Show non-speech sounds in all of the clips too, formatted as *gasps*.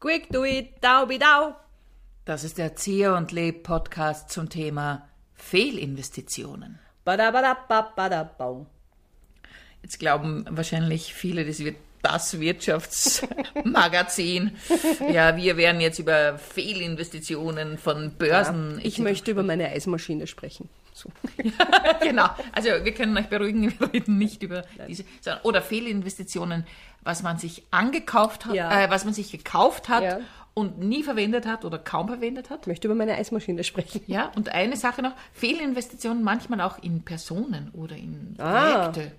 Quick do it, daubi dau. Das ist der Erzieher und Leb Podcast zum Thema Fehlinvestitionen. Jetzt glauben wahrscheinlich viele, das wird das Wirtschaftsmagazin. *laughs* ja, wir werden jetzt über Fehlinvestitionen von Börsen. Ich möchte über meine Eismaschine sprechen. So. *laughs* genau. Also wir können euch beruhigen, wir reden nicht über diese oder Fehlinvestitionen, was man sich angekauft hat, Ja. äh, was man sich gekauft hat Ja. und nie verwendet hat oder kaum verwendet hat. Ich möchte über meine Eismaschine sprechen. Ja, und eine Sache noch, Fehlinvestitionen manchmal auch in Personen oder in Ah. Projekte.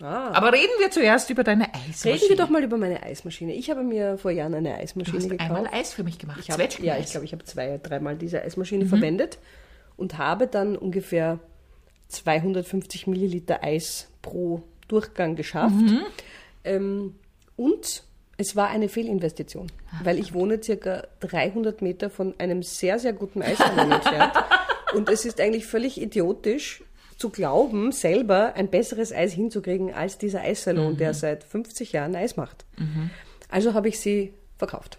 Ah. Aber reden wir zuerst über deine Eismaschine. Reden wir doch mal über meine Eismaschine. Ich habe mir vor Jahren eine Du Eismaschine hast gekauft. einmal Eis für mich gemacht. Ich Zwetschgeneis. ja, ich glaube, ich habe zwei, dreimal diese Eismaschine verwendet und habe dann ungefähr 250 Milliliter Eis pro Durchgang geschafft. Ähm, und es war eine Fehlinvestition, weil ich wohne circa 300 Meter von einem sehr, sehr guten Eissalon entfernt. *laughs* Und es ist eigentlich völlig idiotisch zu glauben, selber ein besseres Eis hinzukriegen als dieser Eissalon, der seit 50 Jahren Eis macht. Also habe ich sie verkauft.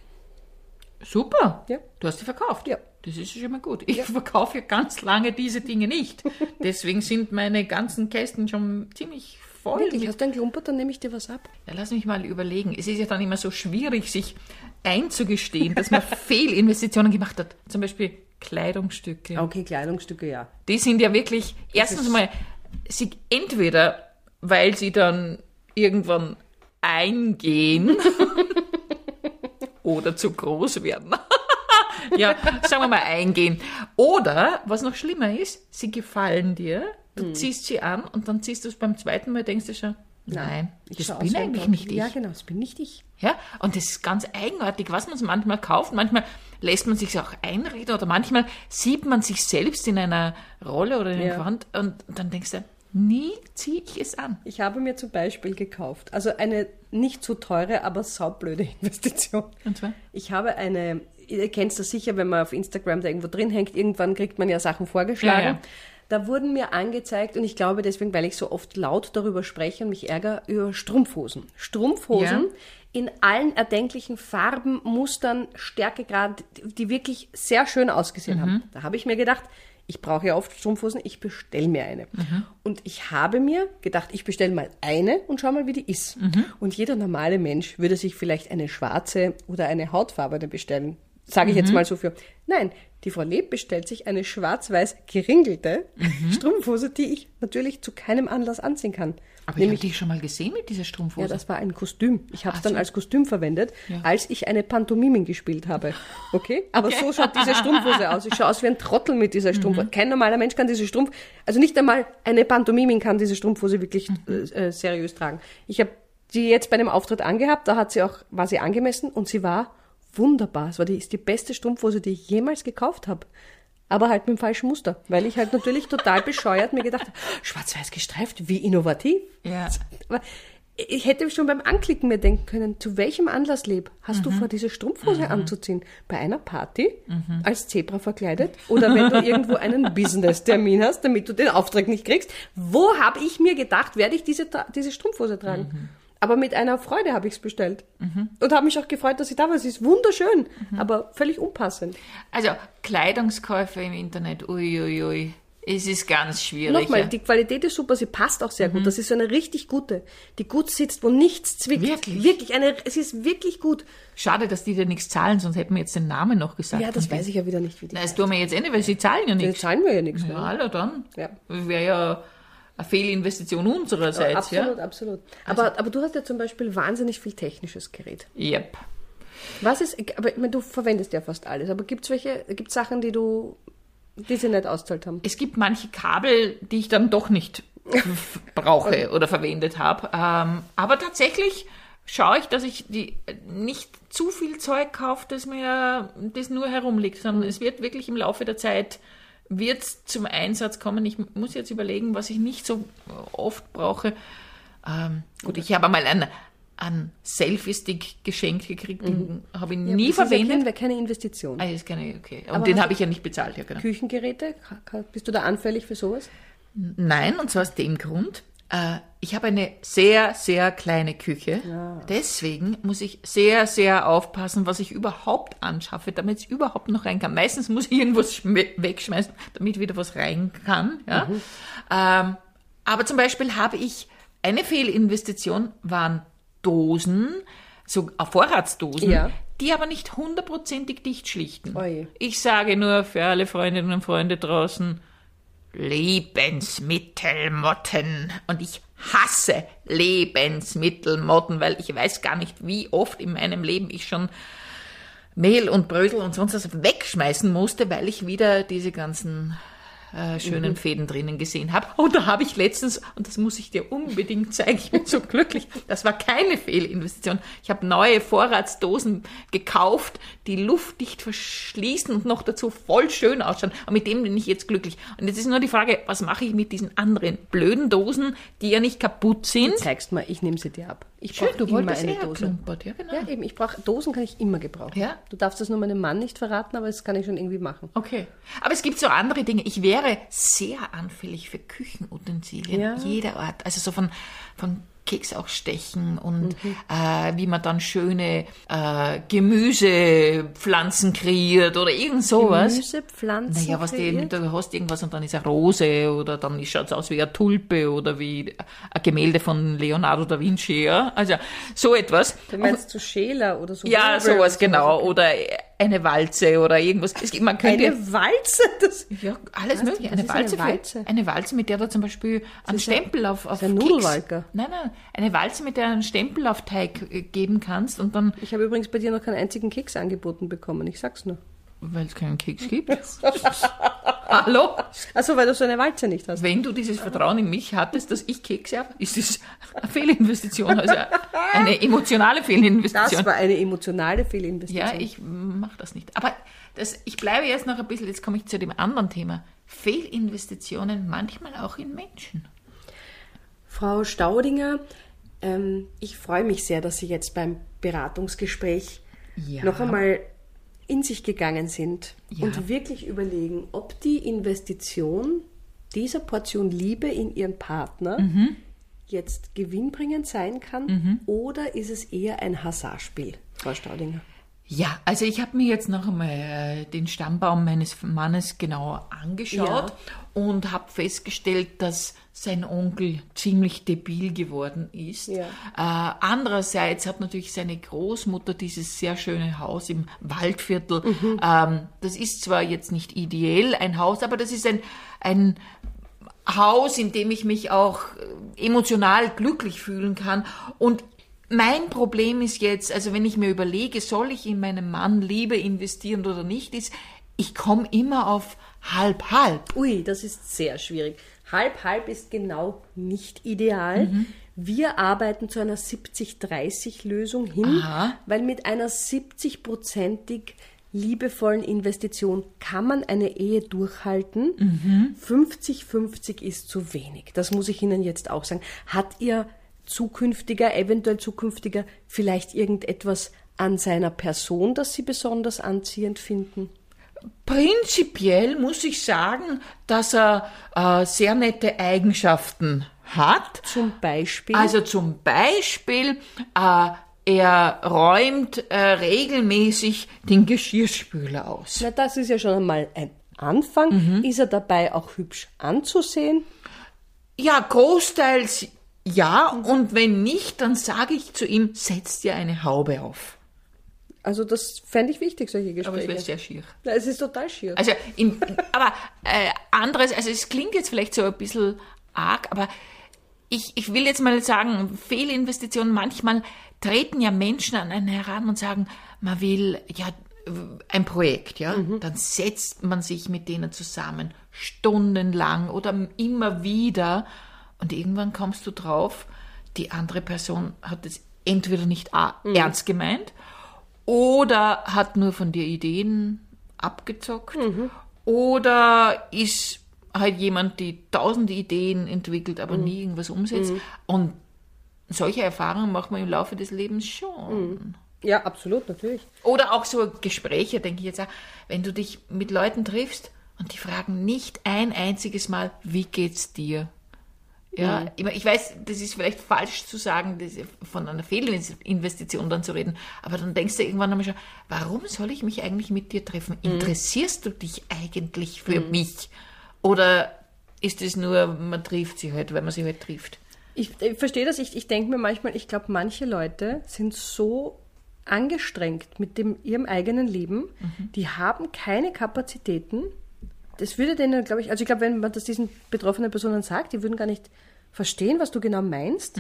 Super. Ja. Du hast sie verkauft. Ja. Das ist schon mal gut. Ich verkaufe ja ganz lange diese Dinge nicht. Deswegen sind meine ganzen Kästen schon ziemlich voll. Wirklich, hast du ein Klumpert, dann nehme ich dir was ab. Ja, lass mich mal überlegen. Es ist ja dann immer so schwierig, sich einzugestehen, dass man *laughs* Fehlinvestitionen gemacht hat. Zum Beispiel Kleidungsstücke. Okay, Kleidungsstücke, ja. Die sind ja wirklich, erstens mal, sie entweder, weil sie dann irgendwann eingehen *laughs* oder zu groß werden. Ja, sagen wir mal eingehen. Oder, was noch schlimmer ist, sie gefallen dir, du Hm. ziehst sie an und dann ziehst du es beim zweiten Mal, denkst du schon, nein, das schau bin eigentlich nicht ich. Ja, genau, das bin nicht ich. Ja, und das ist ganz eigenartig, was man manchmal kauft. Manchmal lässt man sich auch einreden oder manchmal sieht man sich selbst in einer Rolle oder in einem Ja. Gewand und dann denkst du, nie ziehe ich es an. Ich habe mir zum Beispiel gekauft, also eine nicht so teure, aber saublöde *laughs* Investition. Und zwar? Ich habe eine, ihr kennt das sicher, wenn man auf Instagram da irgendwo drin hängt, irgendwann kriegt man ja Sachen vorgeschlagen. Ja, ja. Da wurden mir angezeigt, und ich glaube deswegen, weil ich so oft laut darüber spreche und mich ärgere, über Strumpfhosen. Strumpfhosen in allen erdenklichen Farben, Mustern, Stärkegrad, die wirklich sehr schön ausgesehen Mhm. haben. Da habe ich mir gedacht, ich brauche ja oft Strumpfhosen, ich bestelle mir eine. Mhm. Und ich habe mir gedacht, ich bestelle mal eine und schau mal, wie die ist. Mhm. Und jeder normale Mensch würde sich vielleicht eine schwarze oder eine hautfarbene bestellen. Sage ich jetzt Mhm. mal so für. Nein, die Frau Leb bestellt sich eine schwarz-weiß geringelte Mhm. Strumpfhose, die ich natürlich zu keinem Anlass anziehen kann. Aber ich habe dich schon mal gesehen mit dieser Strumpfhose. Ja, das war ein Kostüm. Ich habe es dann so. als Kostüm verwendet, als ich eine Pantomimin gespielt habe. Okay? Aber so schaut diese Strumpfhose aus. Ich schaue aus wie ein Trottel mit dieser Strumpfhose. Kein normaler Mensch kann diese Strumpf, also nicht einmal eine Pantomimin kann diese Strumpfhose wirklich äh, äh, seriös tragen. Ich habe die jetzt bei einem Auftritt angehabt, da hat sie auch, war sie angemessen und sie war wunderbar. Es war die, ist die beste Strumpfhose, die ich jemals gekauft habe. Aber halt mit dem falschen Muster, weil ich halt natürlich total *laughs* bescheuert mir gedacht habe, schwarz-weiß gestreift, wie innovativ. Ja. Aber ich hätte schon beim Anklicken mir denken können, zu welchem Anlass, Leb, hast du vor, diese Strumpfhose anzuziehen? Bei einer Party? Als Zebra verkleidet? Oder wenn du *laughs* irgendwo einen Business-Termin hast, damit du den Auftrag nicht kriegst? Wo habe ich mir gedacht, werde ich diese, diese Strumpfhose tragen? Aber mit einer Freude habe ich es bestellt. Und habe mich auch gefreut, dass sie da war. Sie ist wunderschön, aber völlig unpassend. Also Kleidungskäufe im Internet, uiuiui. Ui, ui. Es ist ganz schwierig. Nochmal, ja. die Qualität ist super, sie passt auch sehr gut. Das ist so eine richtig gute, die gut sitzt, wo nichts zwickt. Wirklich? Wirklich, eine, es ist wirklich gut. Schade, dass die dir nichts zahlen, sonst hätten wir jetzt den Namen noch gesagt. Ja, das weiß ich ja wieder nicht, wie die Na, das tun wir jetzt eh nicht, weil sie zahlen ja Die nichts. zahlen wir ja nichts. Ja, Ne? dann. Ja. Wäre ja eine Fehlinvestition unsererseits. absolut, Ja? absolut. Aber, aber du hast ja zum Beispiel wahnsinnig viel technisches Gerät. Yep. Was ist, aber ich meine, du verwendest ja fast alles, aber gibt es welche, gibt Sachen, die du, die sie nicht auszahlt haben? Es gibt manche Kabel, die ich dann doch nicht *laughs* brauche oder verwendet habe. Ähm, aber tatsächlich schaue ich, dass ich die nicht zu viel Zeug kaufe, das mir das nur herumliegt, sondern es wird wirklich im Laufe der Zeit wird zum Einsatz kommen. Ich muss jetzt überlegen, was ich nicht so oft brauche. Ähm, gut, ich habe einmal einen, einen Selfie-Stick geschenkt gekriegt, den habe ich nie das verwendet. Ist ja keine Investition. Ah, ist keine, okay. Und Aber den habe ich ja nicht bezahlt, ja genau. Küchengeräte, bist du da anfällig für sowas? Nein, und zwar aus dem Grund, Äh, ich habe eine sehr, sehr kleine Küche. Deswegen muss ich sehr, sehr aufpassen, was ich überhaupt anschaffe, damit es überhaupt noch rein kann. Meistens muss ich irgendwas schme- wegschmeißen, damit wieder was rein kann. Ja? Ähm, aber zum Beispiel habe ich eine Fehlinvestition waren Dosen, so äh, Vorratsdosen, Ja. die aber nicht hundertprozentig dicht schlichten. Oje. Ich sage nur für alle Freundinnen und Freunde draußen, Lebensmittelmotten. Und ich hasse Lebensmittelmotten, weil ich weiß gar nicht, wie oft in meinem Leben ich schon Mehl und Brösel und sonst was wegschmeißen musste, weil ich wieder diese ganzen äh, schönen Fäden drinnen gesehen habe. Und da habe ich letztens, und das muss ich dir unbedingt zeigen, ich bin so glücklich, das war keine Fehlinvestition. Ich habe neue Vorratsdosen gekauft, die luftdicht verschließen und noch dazu voll schön ausschauen. Und mit dem bin ich jetzt glücklich. Und jetzt ist nur die Frage, was mache ich mit diesen anderen blöden Dosen, die ja nicht kaputt sind? Zeigst mal, ich nehme sie dir ab. Ich Schön, brauche du immer wolltest eine eher Dose. klumpert, ja genau. Ja, eben, ich brauche Dosen kann ich immer gebrauchen. Ja. Du darfst das nur meinem Mann nicht verraten, aber das kann ich schon irgendwie machen. Okay. Aber es gibt so andere Dinge. Ich wäre sehr anfähig für Küchenutensilien Ja. jeder Art. Also so von, von Keks auch stechen und äh, wie man dann schöne äh, Gemüsepflanzen kreiert oder irgend sowas. Gemüsepflanzen. Naja, was die, kreiert? du hast irgendwas und dann ist eine Rose oder dann schaut es aus wie eine Tulpe oder wie ein Gemälde von Leonardo da Vinci, ja. Also so etwas. Du meinst zu Schäler oder so? Ja, sowas genau. Oder eine Walze oder irgendwas. Es, gibt- man könnte Eine Walze? Das ja, alles Was? mögliche. Eine ist eine Walze, Walze? Für, eine Walze, mit der du zum Beispiel einen Stempel auf, auf ein Nudelwalker. Nein, nein, eine Walze, mit der du einen Stempel auf Teig äh, geben kannst und dann, ich habe übrigens bei dir noch keinen einzigen Keks angeboten bekommen, ich sag's nur. Weil es keinen Keks gibt. *laughs* Hallo? Achso, weil du so eine Walze nicht hast. Wenn du dieses Vertrauen in mich hattest, dass ich Kekse habe, ist das eine Fehlinvestition, also eine emotionale Das Fehlinvestition. war eine emotionale Fehlinvestition. Ja, ich mache das nicht. Aber das, ich bleibe jetzt noch ein bisschen, jetzt komme ich zu dem anderen Thema. Fehlinvestitionen manchmal auch in Menschen. Frau Staudinger, ähm, ich freue mich sehr, dass Sie jetzt beim Beratungsgespräch Ja. noch einmal in sich gegangen sind Ja. und wirklich überlegen, ob die Investition dieser Portion Liebe in Ihren Partner Mhm. jetzt gewinnbringend sein kann oder ist es eher ein Hasardspiel, Frau Staudinger? Ja, also ich habe mir jetzt noch einmal äh, den Stammbaum meines Mannes genauer angeschaut und habe festgestellt, dass sein Onkel ziemlich debil geworden ist. Ja. Äh, andererseits hat natürlich seine Großmutter dieses sehr schöne Haus im Waldviertel. Ähm, das ist zwar jetzt nicht ideell ein Haus, aber das ist ein, ein Haus, in dem ich mich auch äh, emotional glücklich fühlen kann. Und mein Problem ist jetzt, also wenn ich mir überlege, soll ich in meinen Mann Liebe investieren oder nicht, ist, ich komme immer auf halb halb. Ui, das ist sehr schwierig. Halb, halb ist genau nicht ideal. Mhm. Wir arbeiten zu einer 70-30-Lösung hin, Aha. weil mit einer 70-prozentig liebevollen Investition kann man eine Ehe durchhalten. 50-50 ist zu wenig. Das muss ich Ihnen jetzt auch sagen. Hat Ihr zukünftiger, eventuell zukünftiger, vielleicht irgendetwas an seiner Person, das Sie besonders anziehend finden? Prinzipiell muss ich sagen, dass er äh, sehr nette Eigenschaften hat. Zum Beispiel. Also zum Beispiel, äh, er räumt äh, regelmäßig den Geschirrspüler aus. Na, das ist ja schon einmal ein Anfang. Mhm. Ist er dabei auch hübsch anzusehen? Ja, großteils ja, und wenn nicht, dann sage ich zu ihm, setz dir eine Haube auf. Also das fände ich wichtig, solche Aber es wäre Gespräche. sehr schier. Na, es ist total schier. Also, in, aber äh, anderes, also es klingt jetzt vielleicht so ein bisschen arg, aber ich, ich will jetzt mal sagen, Fehlinvestitionen, manchmal treten ja Menschen an einen heran und sagen, man will ja ein Projekt, ja, dann setzt man sich mit denen zusammen, stundenlang oder immer wieder und irgendwann kommst du drauf, die andere Person hat es entweder nicht a- ernst gemeint oder hat nur von dir Ideen abgezockt oder ist halt jemand, die tausende Ideen entwickelt, aber nie irgendwas umsetzt. Und solche Erfahrungen macht man im Laufe des Lebens schon. ja, absolut, natürlich. Oder auch so Gespräche, denke ich jetzt auch, wenn du dich mit Leuten triffst und die fragen nicht ein einziges Mal, wie geht's dir? Ja, ich, mein, ich weiß, das ist vielleicht falsch zu sagen, das, von einer Fehlinvestition dann zu reden, aber dann denkst du irgendwann einmal schon, warum soll ich mich eigentlich mit dir treffen? Interessierst du dich eigentlich für mich? Oder ist es nur, man trifft sie halt, weil man sie halt trifft? Ich, ich verstehe das. Ich, ich denke mir manchmal, ich glaube, manche Leute sind so angestrengt mit dem, ihrem eigenen Leben, die haben keine Kapazitäten. Das würde denen, glaube ich, also ich glaube, wenn man das diesen betroffenen Personen sagt, die würden gar nicht verstehen, was du genau meinst,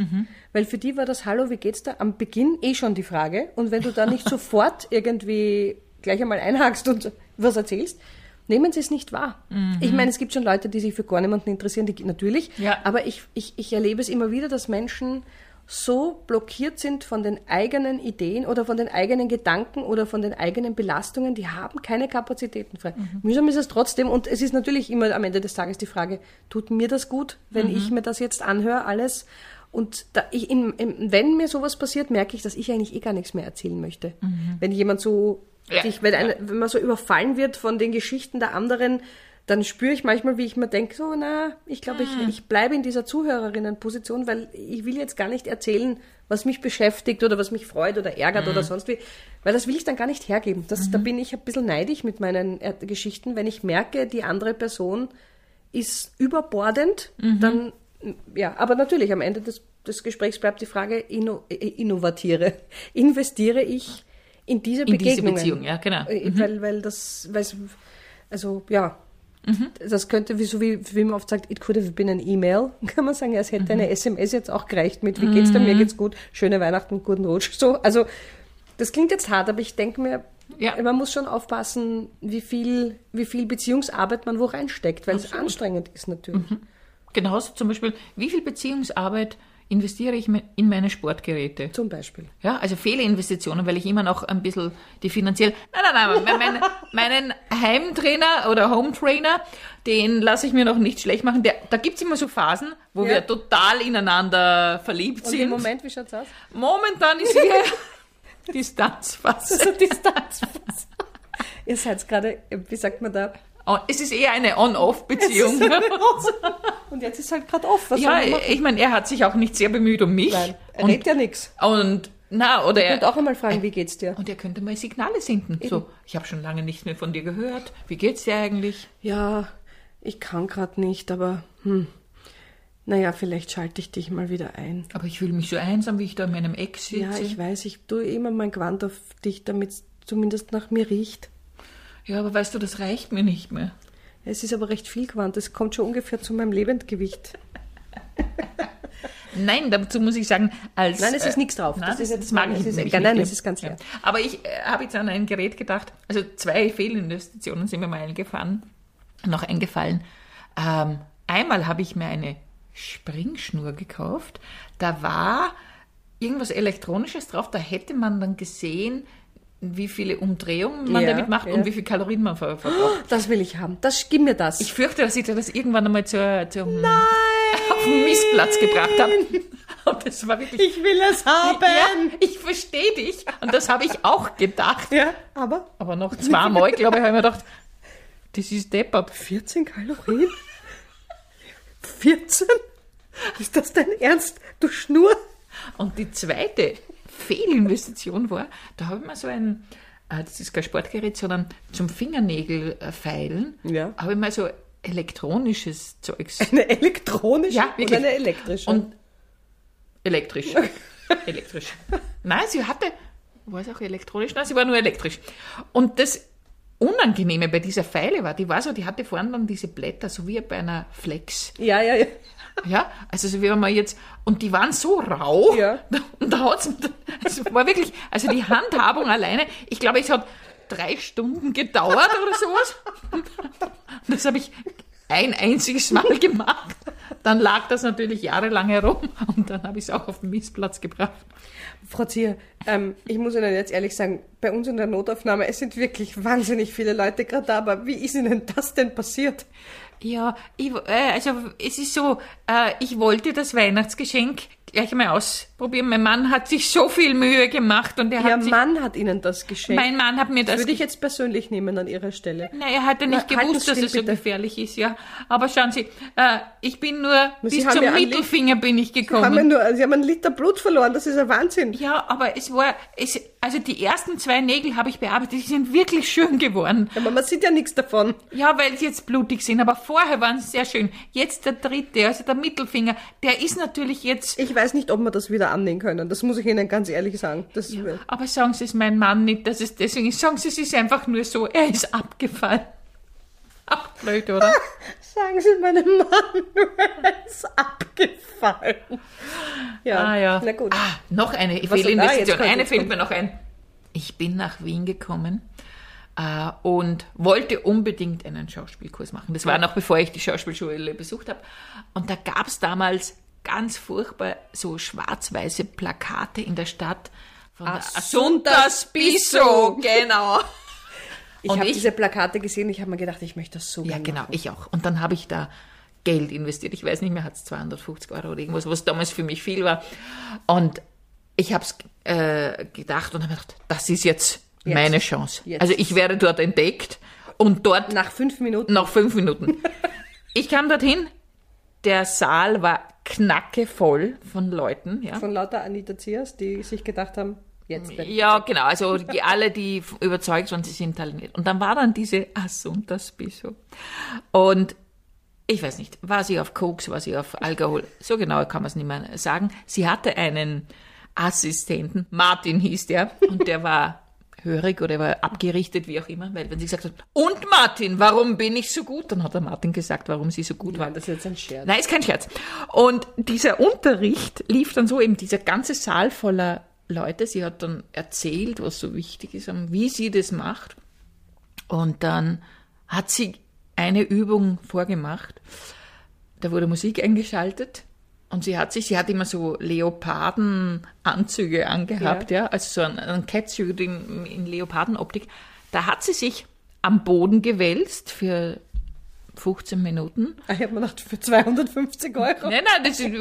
weil für die war das Hallo, wie geht's da? am Beginn eh schon die Frage. Und wenn du da nicht *laughs* sofort irgendwie gleich einmal einhakst und was erzählst, nehmen sie es nicht wahr. Ich meine, es gibt schon Leute, die sich für gar niemanden interessieren, die natürlich, Ja. aber ich, ich, ich erlebe es immer wieder, dass Menschen so blockiert sind von den eigenen Ideen oder von den eigenen Gedanken oder von den eigenen Belastungen, die haben keine Kapazitäten frei. Mühsam ist es trotzdem und es ist natürlich immer am Ende des Tages die Frage, tut mir das gut, wenn ich mir das jetzt anhöre, alles? Und da ich in, in, wenn mir sowas passiert, merke ich, dass ich eigentlich eh gar nichts mehr erzählen möchte. Wenn jemand so, Ja. dich, wenn, eine, wenn man so überfallen wird von den Geschichten der anderen, dann spüre ich manchmal, wie ich mir denke, so, na, ich glaube, ich, ich bleibe in dieser Zuhörerinnenposition, weil ich will jetzt gar nicht erzählen, was mich beschäftigt oder was mich freut oder ärgert oder sonst wie, weil das will ich dann gar nicht hergeben. Das, Da bin ich ein bisschen neidisch mit meinen äh, Geschichten, wenn ich merke, die andere Person ist überbordend, dann, ja, aber natürlich, am Ende des, des Gesprächs bleibt die Frage, inno, äh, innovatiere, *laughs* investiere ich in diese In diese. Beziehung, ja, genau. Äh, Weil, weil das, weil also ja, das könnte, wie, so wie, wie man oft sagt, it could have been an email, *laughs* kann man sagen, ja, es hätte eine SMS jetzt auch gereicht mit, wie geht's dir, mir geht's gut, schöne Weihnachten, guten Rutsch, so, also, das klingt jetzt hart, aber ich denke mir, Ja. man muss schon aufpassen, wie viel, wie viel Beziehungsarbeit man wo reinsteckt, weil es anstrengend ist natürlich. Genauso zum Beispiel, wie viel Beziehungsarbeit investiere ich in meine Sportgeräte? Zum Beispiel. Ja, also Fehlinvestitionen, weil ich immer noch ein bisschen die finanziell. Nein, nein, nein, mein, meinen Heimtrainer oder Hometrainer, den lasse ich mir noch nicht schlecht machen. Der, da gibt's immer so Phasen, wo Ja. wir total ineinander verliebt Und sind. im Moment, wie schaut's aus? Momentan ist hier *laughs* Distanzphase. *laughs* So Distanz. Ihr seid gerade, wie sagt man da? Oh, Es ist eher eine On-Off-Beziehung. *laughs* *laughs* Und jetzt ist halt gerade off. Was Ja, ich meine, er hat sich auch nicht sehr bemüht um mich. Nein, er und, redet ja nichts. und na, oder Ich er, könnte auch einmal fragen, wie geht's dir? und er könnte mal Signale senden. So, ich habe schon lange nichts mehr von dir gehört. Wie geht's dir eigentlich? Ja, ich kann gerade nicht, aber hm. Naja, vielleicht schalte ich dich mal wieder ein. Aber ich fühle mich so einsam, wie ich da in meinem Eck sitze. Ja, ich weiß, ich tue immer mein Gewand auf dich, damit es zumindest nach mir riecht. Ja, aber weißt du, das reicht mir nicht mehr. Es ist aber recht viel Gewand. Es kommt schon ungefähr zu meinem Lebendgewicht. *laughs* Nein, dazu muss ich sagen, als. Nein, es ist äh, nichts drauf. Nein, Das das, ist das mag ich nämlich nein, nicht. es ist ganz leer. Aber ich äh, habe jetzt an ein Gerät gedacht, also zwei Fehlinvestitionen sind mir mal eingefallen, noch eingefallen. Ähm, einmal habe ich mir eine Springschnur gekauft. Da war irgendwas Elektronisches drauf, da hätte man dann gesehen, wie viele Umdrehungen man Ja, damit macht ja. und wie viel Kalorien man ver verbraucht. *gasps* Das will ich haben. Das, gib mir das. Ich fürchte, dass ich dir das irgendwann einmal zur, zum, *laughs* auf den Missplatz gebracht habe. *laughs* Und das war wirklich. ich will es haben. Ja, ich verstehe dich. Und das habe ich auch gedacht. Ja, aber Aber noch zweimal, glaube ich, habe ich mir gedacht, das ist deppert. 14 Kalorien? 14? Ist das dein Ernst? Du Schnur? Und die zweite Fehlinvestition war, da habe ich mir so ein, äh, das ist kein Sportgerät, sondern zum Fingernägel äh, feilen, Ja. habe ich mal so elektronisches Zeugs. Eine elektronische Ja, wirklich. eine elektrische? Und elektrisch. *laughs* elektrisch. Nein, sie hatte, war es auch elektronisch? Nein, sie war nur elektrisch. Und das Unangenehme bei dieser Feile war, die war so, die hatte vorne dann diese Blätter, so wie bei einer Flex. ja, ja, ja. Ja, also so wie wenn man jetzt, und die waren so rau, Ja. und da hat's, es war wirklich, also die Handhabung alleine, ich glaube, es hat drei Stunden gedauert oder sowas. Und das habe ich ein einziges Mal gemacht. Dann lag das natürlich jahrelang herum *laughs* und dann habe ich es auch auf den Missplatz gebracht. Frau Zier, ähm, ich muss Ihnen jetzt ehrlich sagen, bei uns in der Notaufnahme, es sind wirklich wahnsinnig viele Leute gerade da, aber wie ist Ihnen das denn passiert? Ja, ich, äh, also es ist so, äh, ich wollte das Weihnachtsgeschenk gleich mal ausprobieren. Mein Mann hat sich so viel Mühe gemacht und er Ihr hat sich, Mann hat Ihnen das geschenkt. mein Mann hat mir das das würde ich jetzt persönlich nehmen an Ihrer Stelle. Na, er hatte nicht Na, gewusst, Sie dass es so bitte. gefährlich ist, ja. Aber schauen Sie, äh, ich bin nur Sie bis haben zum ja Mittelfinger bin ich Haben wir gekommen. nur, Sie haben einen Liter Blut verloren, das ist ein Wahnsinn. Ja, aber es war, es, also die ersten zwei Nägel habe ich bearbeitet, die sind wirklich schön geworden. Aber man sieht ja nichts davon. Ja, weil sie jetzt blutig sind, aber vorher waren sie sehr schön. Jetzt der dritte, also der Mittelfinger, der ist natürlich jetzt, Ich weiß nicht, ob wir das wieder annehmen können. Das muss ich Ihnen ganz ehrlich sagen. Das, aber sagen Sie es meinem Mann nicht, dass es deswegen ist. Sagen Sie, es ist einfach nur so, er ist abgefallen. Ach, blöd, oder? Sagen Sie meinem Mann, *laughs* er ist abgefallen. Ja, Ah ja. na gut. Ah, noch eine Fehlinvestition. eine kommt- mir noch ein. Ich bin nach Wien gekommen äh, und wollte unbedingt einen Schauspielkurs machen. Das war noch bevor ich die Schauspielschule besucht habe. Und da gab es damals ganz furchtbar so schwarz-weiße Plakate in der Stadt von Assuntas Piso. Genau. Ich habe diese Plakate gesehen, ich habe mir gedacht, ich möchte das so Ja, genau, machen. ich auch. Und dann habe ich da Geld investiert. Ich weiß nicht mehr, hat es 250 Euro oder irgendwas, was damals für mich viel war. Und ich habe es äh, gedacht und habe gedacht, das ist jetzt, Jetzt. meine Chance. Jetzt. Also ich werde dort entdeckt und dort Nach fünf Minuten. nach fünf Minuten. *laughs* ich kam dorthin, der Saal war knackevoll von Leuten. Ja. Von lauter Anita Ziers, die sich gedacht haben, jetzt. Ja, genau. Also die, alle, die überzeugt waren, sie sind talentiert. Und dann war dann diese Assuntas Piso. Und ich weiß nicht, war sie auf Koks, war sie auf Alkohol? So genau kann man es nicht mehr sagen. Sie hatte einen Assistenten, Martin hieß der, und der war hörig oder war abgerichtet, wie auch immer, weil wenn sie gesagt hat, und Martin, warum bin ich so gut? Dann hat der Martin gesagt, warum sie so gut war. War das jetzt ein Scherz? Nein, ist kein Scherz. Und dieser Unterricht lief dann so eben, dieser ganze Saal voller Leute. Sie hat dann erzählt, was so wichtig ist, und wie sie das macht. Und dann hat sie eine Übung vorgemacht. Da wurde Musik eingeschaltet. Und sie hat sich, sie hat immer so Leopardenanzüge angehabt, ja, also so ein, ein Catsuit in, in Leopardenoptik. Da hat sie sich am Boden gewälzt für 15 Minuten Ich habe mir gedacht, für 250 Euro. Nein, nein, das ist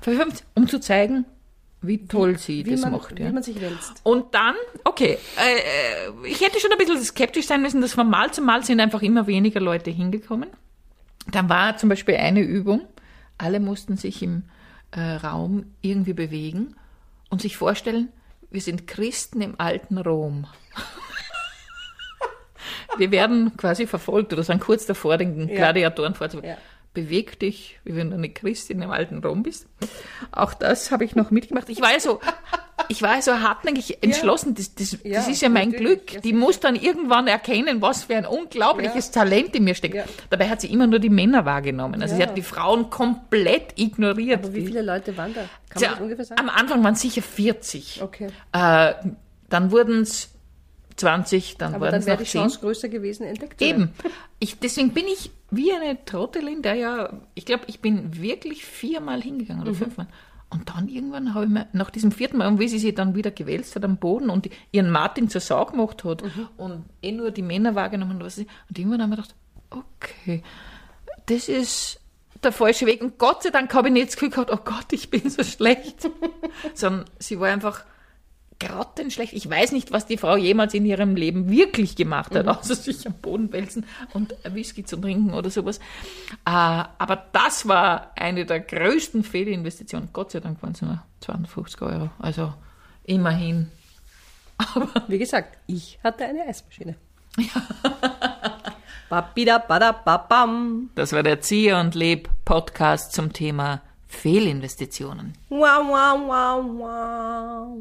für 50, um zu zeigen, wie toll sie wie, das man, macht. wie Ja. man sich wälzt. Und dann, okay, äh, äh, ich hätte schon ein bisschen skeptisch sein müssen, dass von Mal zu Mal sind einfach immer weniger Leute hingekommen. Dann war zum Beispiel eine Übung, alle mussten sich im äh, Raum irgendwie bewegen und sich vorstellen, wir sind Christen im alten Rom. *laughs* wir werden quasi verfolgt oder sind kurz davor, den Gladiatoren vorzubereiten. Ja. Beweg dich, wie wenn du eine Christin im alten Rom bist. Auch das habe ich noch mitgemacht. Ich war ja so, ich war ja so hartnäckig entschlossen. Das, das, Ja, das ist ja mein. Glück. Ja, Die muss dann irgendwann erkennen, was für ein unglaubliches Talent in mir steckt. Ja. Dabei hat sie immer nur die Männer wahrgenommen. Also sie Ja. hat die Frauen komplett ignoriert. Aber wie viele Leute waren da? Kann man das ungefähr sagen? am Anfang waren es sicher 40. Okay. Äh, dann wurden es 20, dann Aber wurden dann wäre die 10. Chance größer gewesen, entdeckt zu. Eben. Ich, deswegen bin ich wie eine Trottelin, der ja, ich glaube, ich bin wirklich viermal hingegangen Mhm. oder fünfmal. Und dann irgendwann habe ich mir, nach diesem vierten Mal, und wie sie sich dann wieder gewälzt hat am Boden und ihren Martin zur Sau gemacht hat Mhm. und eh nur die Männer wahrgenommen hat, was sie, und irgendwann habe ich mir gedacht, okay, das ist der falsche Weg. Und Gott sei Dank habe ich nicht das Gefühl gehabt, oh Gott, ich bin so schlecht. *laughs* Sondern sie war einfach grottenschlecht. Ich weiß nicht, was die Frau jemals in ihrem Leben wirklich gemacht hat, außer sich am Boden wälzen und Whisky zu trinken oder sowas. Äh, aber das war eine der größten Fehlinvestitionen. Gott sei Dank waren es nur 250 Euro. Also immerhin. *laughs* Wie gesagt, ich hatte eine Eismaschine. Babam. *laughs* Das war der Zieher und Leb Podcast zum Thema Fehlinvestitionen. Wow, wow, wow, wow.